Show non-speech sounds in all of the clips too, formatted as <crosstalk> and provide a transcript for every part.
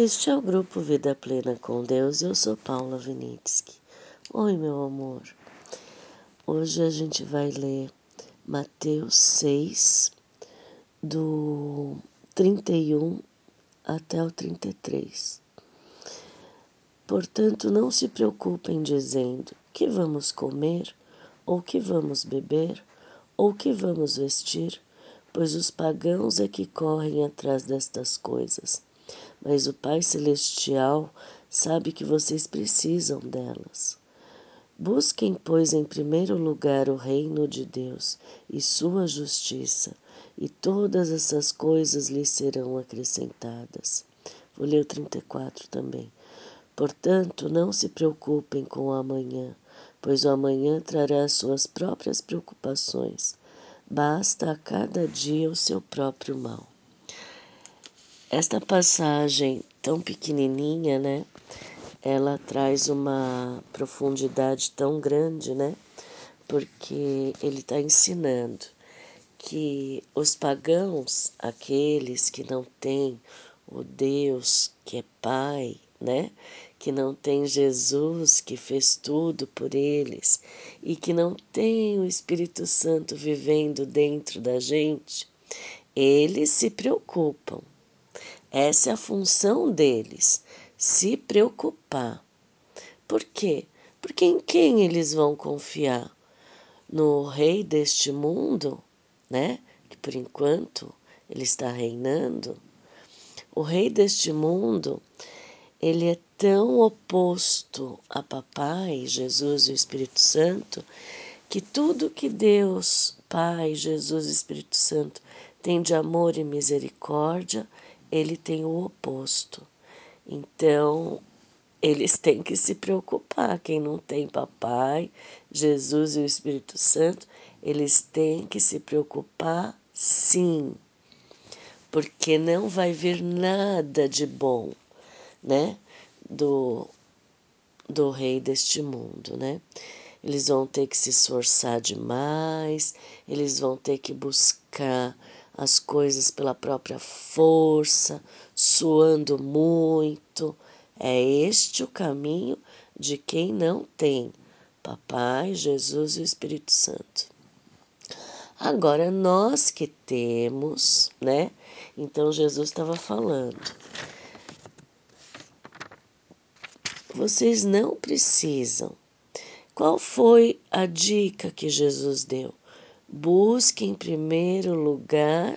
Este é o grupo Vida Plena com Deus. Eu sou Paula Vinitsky. Oi, meu amor. Hoje a gente vai ler Mateus 6, do 31 até o 33. Portanto, não se preocupem dizendo que vamos comer, ou que vamos beber, ou que vamos vestir, pois os pagãos é que correm atrás destas coisas mas o Pai Celestial sabe que vocês precisam delas. Busquem, pois, em primeiro lugar o reino de Deus e sua justiça, e todas essas coisas lhes serão acrescentadas. Vou ler o 34 também. Portanto, não se preocupem com o amanhã, pois o amanhã trará suas próprias preocupações. Basta a cada dia o seu próprio mal. Esta passagem tão pequenininha, né? Ela traz uma profundidade tão grande, né? Porque ele está ensinando que os pagãos, aqueles que não têm o Deus que é Pai, né? Que não tem Jesus que fez tudo por eles e que não tem o Espírito Santo vivendo dentro da gente, eles se preocupam essa é a função deles, se preocupar. Por quê? Porque em quem eles vão confiar? No rei deste mundo, né? Que por enquanto ele está reinando. O rei deste mundo, ele é tão oposto a papai, Jesus e o Espírito Santo, que tudo que Deus, Pai, Jesus e Espírito Santo tem de amor e misericórdia, ele tem o oposto. Então, eles <laughs> têm que se preocupar. Quem não tem papai, Jesus e o Espírito Santo, eles têm que se preocupar sim. Porque não vai vir nada de bom, né? Do, do rei deste mundo, né? Eles vão ter que se esforçar demais, eles vão ter que buscar as coisas pela própria força, suando muito. É este o caminho de quem não tem Papai, Jesus e o Espírito Santo. Agora, nós que temos, né? Então, Jesus estava falando. Vocês não precisam. Qual foi a dica que Jesus deu? Busque em primeiro lugar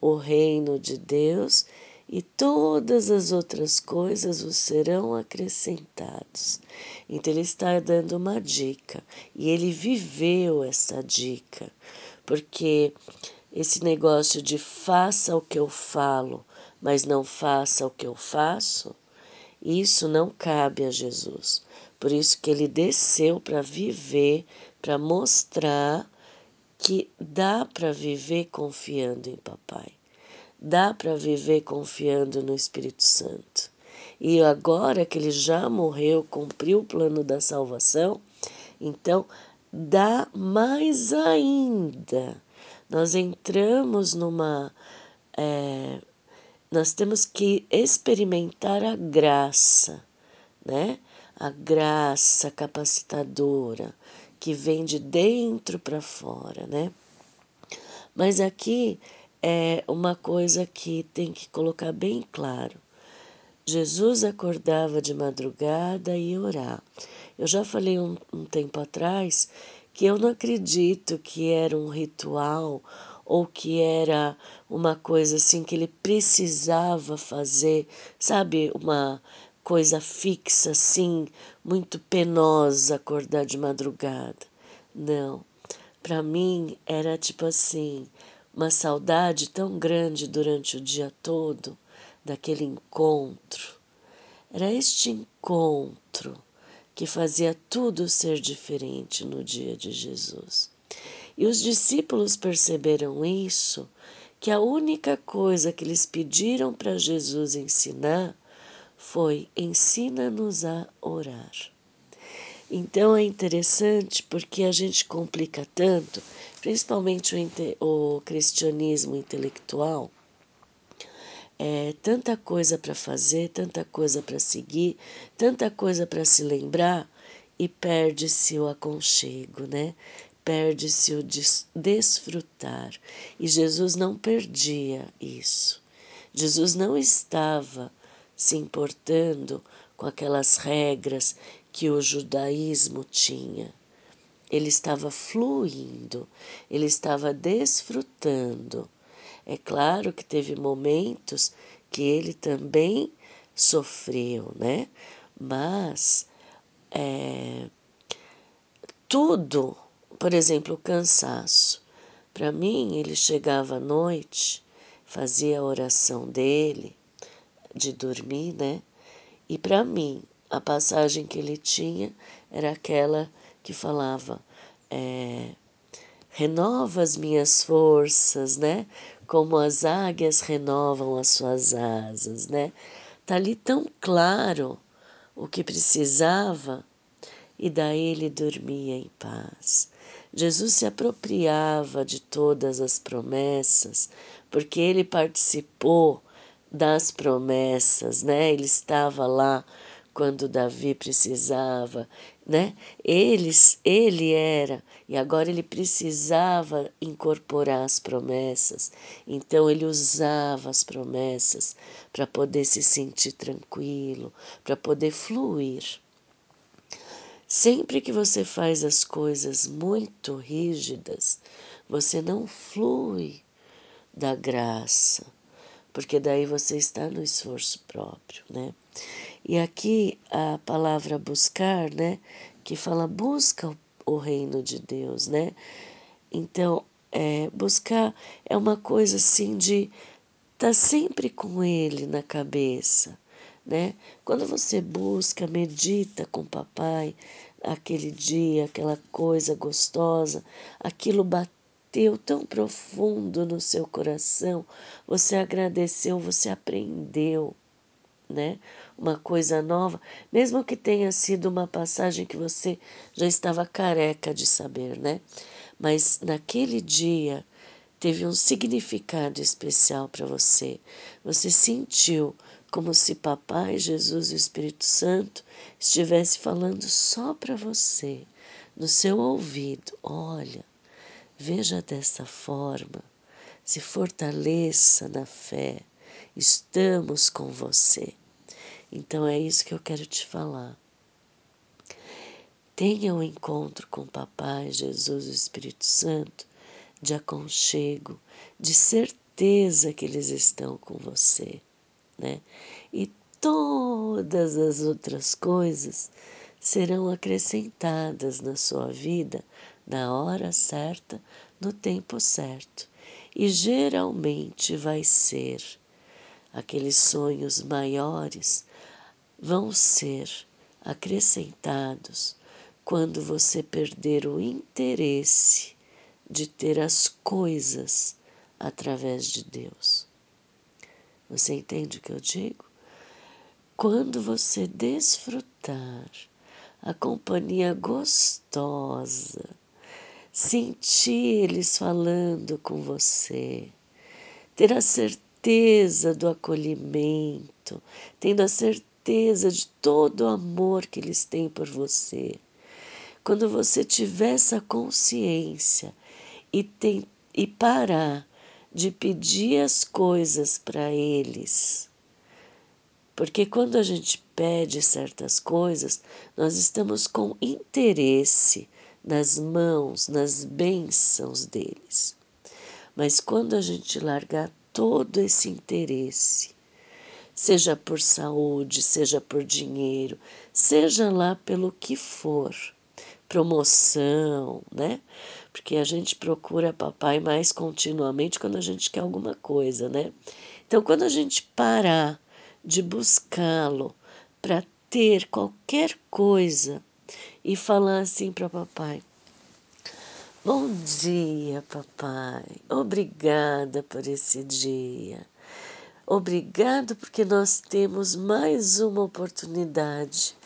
o reino de Deus e todas as outras coisas vos serão acrescentados. Então ele está dando uma dica e ele viveu essa dica, porque esse negócio de faça o que eu falo, mas não faça o que eu faço, isso não cabe a Jesus. Por isso que ele desceu para viver, para mostrar que dá para viver confiando em Papai, dá para viver confiando no Espírito Santo. E agora que ele já morreu, cumpriu o plano da salvação, então dá mais ainda. Nós entramos numa. É, nós temos que experimentar a graça, né? A graça capacitadora que vem de dentro para fora, né? Mas aqui é uma coisa que tem que colocar bem claro. Jesus acordava de madrugada e orar. Eu já falei um, um tempo atrás que eu não acredito que era um ritual ou que era uma coisa assim que ele precisava fazer, sabe, uma coisa fixa assim, muito penosa acordar de madrugada. Não. Para mim era tipo assim, uma saudade tão grande durante o dia todo daquele encontro. Era este encontro que fazia tudo ser diferente no dia de Jesus. E os discípulos perceberam isso, que a única coisa que eles pediram para Jesus ensinar foi: ensina-nos a orar. Então é interessante porque a gente complica tanto, principalmente o, o cristianismo intelectual, é tanta coisa para fazer, tanta coisa para seguir, tanta coisa para se lembrar e perde-se o aconchego, né? Perde-se o des desfrutar. E Jesus não perdia isso. Jesus não estava se importando com aquelas regras que o judaísmo tinha. Ele estava fluindo, ele estava desfrutando. É claro que teve momentos que ele também sofreu, né? Mas é, tudo, por exemplo, o cansaço. Para mim, ele chegava à noite, fazia a oração dele, de dormir, né? E para mim, a passagem que ele tinha era aquela que falava: é, renova as minhas forças, né? Como as águias renovam as suas asas, né? Tá ali tão claro o que precisava e daí ele dormia em paz. Jesus se apropriava de todas as promessas, porque ele participou das promessas, né? Ele estava lá quando Davi precisava, né? Eles, ele era e agora ele precisava incorporar as promessas. Então ele usava as promessas para poder se sentir tranquilo, para poder fluir. Sempre que você faz as coisas muito rígidas, você não flui da graça, porque daí você está no esforço próprio, né? E aqui a palavra buscar, né, que fala busca o, reino de Deus, né? Então, é, buscar é uma coisa assim de estar tá sempre com ele na cabeça, né? Quando você busca, medita com o papai, aquele dia, aquela coisa gostosa, aquilo bateu tão profundo no seu coração, você agradeceu, você aprendeu, né? Uma coisa nova, mesmo que tenha sido uma passagem que você já estava careca de saber, né? Mas naquele dia teve um significado especial para você. Você sentiu como se Papai, Jesus e o Espírito Santo estivesse falando só para você, no seu ouvido. Olha, veja dessa forma, se fortaleça na fé estamos com você. Então é isso que eu quero te falar. Tenha um encontro com o Papai, Jesus e o Espírito Santo de aconchego, de certeza que eles estão com você, né? E todas as outras coisas serão acrescentadas na sua vida na hora certa, no tempo certo. E geralmente vai ser aqueles sonhos maiores vão ser acrescentados quando você perder o interesse de ter as coisas através de Deus. Você entende o que eu digo? Quando você desfrutar a companhia gostosa, sentir eles falando com você, ter a certeza do acolhimento, tendo a certeza de todo o amor que eles têm por você. Quando você tiver essa consciência e, tem, e parar de pedir as coisas para eles, porque quando a gente pede certas coisas, nós estamos com interesse nas mãos, nas bênçãos deles. Mas quando a gente largar todo esse interesse, seja por saúde, seja por dinheiro, seja lá pelo que for, promoção, né? Porque a gente procura papai mais continuamente quando a gente quer alguma coisa, né? Então, quando a gente parar de buscá-lo para ter qualquer coisa e falar assim para papai: Bom dia, papai. Obrigada por esse dia. Obrigado porque nós temos mais uma oportunidade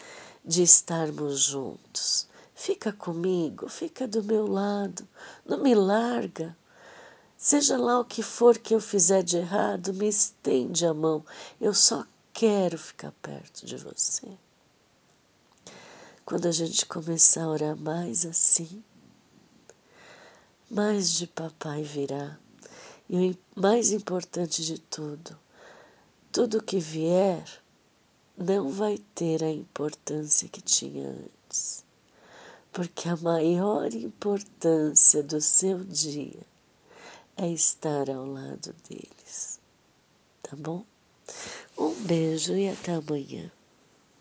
de estarmos juntos. Fica comigo, fica do meu lado, não me larga. Seja lá o que for que eu fizer de errado, me estende a mão. Eu só quero ficar perto de você. Quando a gente começar a orar mais assim, mais de papai virá. E o mais importante de tudo, tudo que vier não vai ter a importância que tinha antes. Porque a maior importância do seu dia é estar ao lado deles. Tá bom? Um beijo e até amanhã.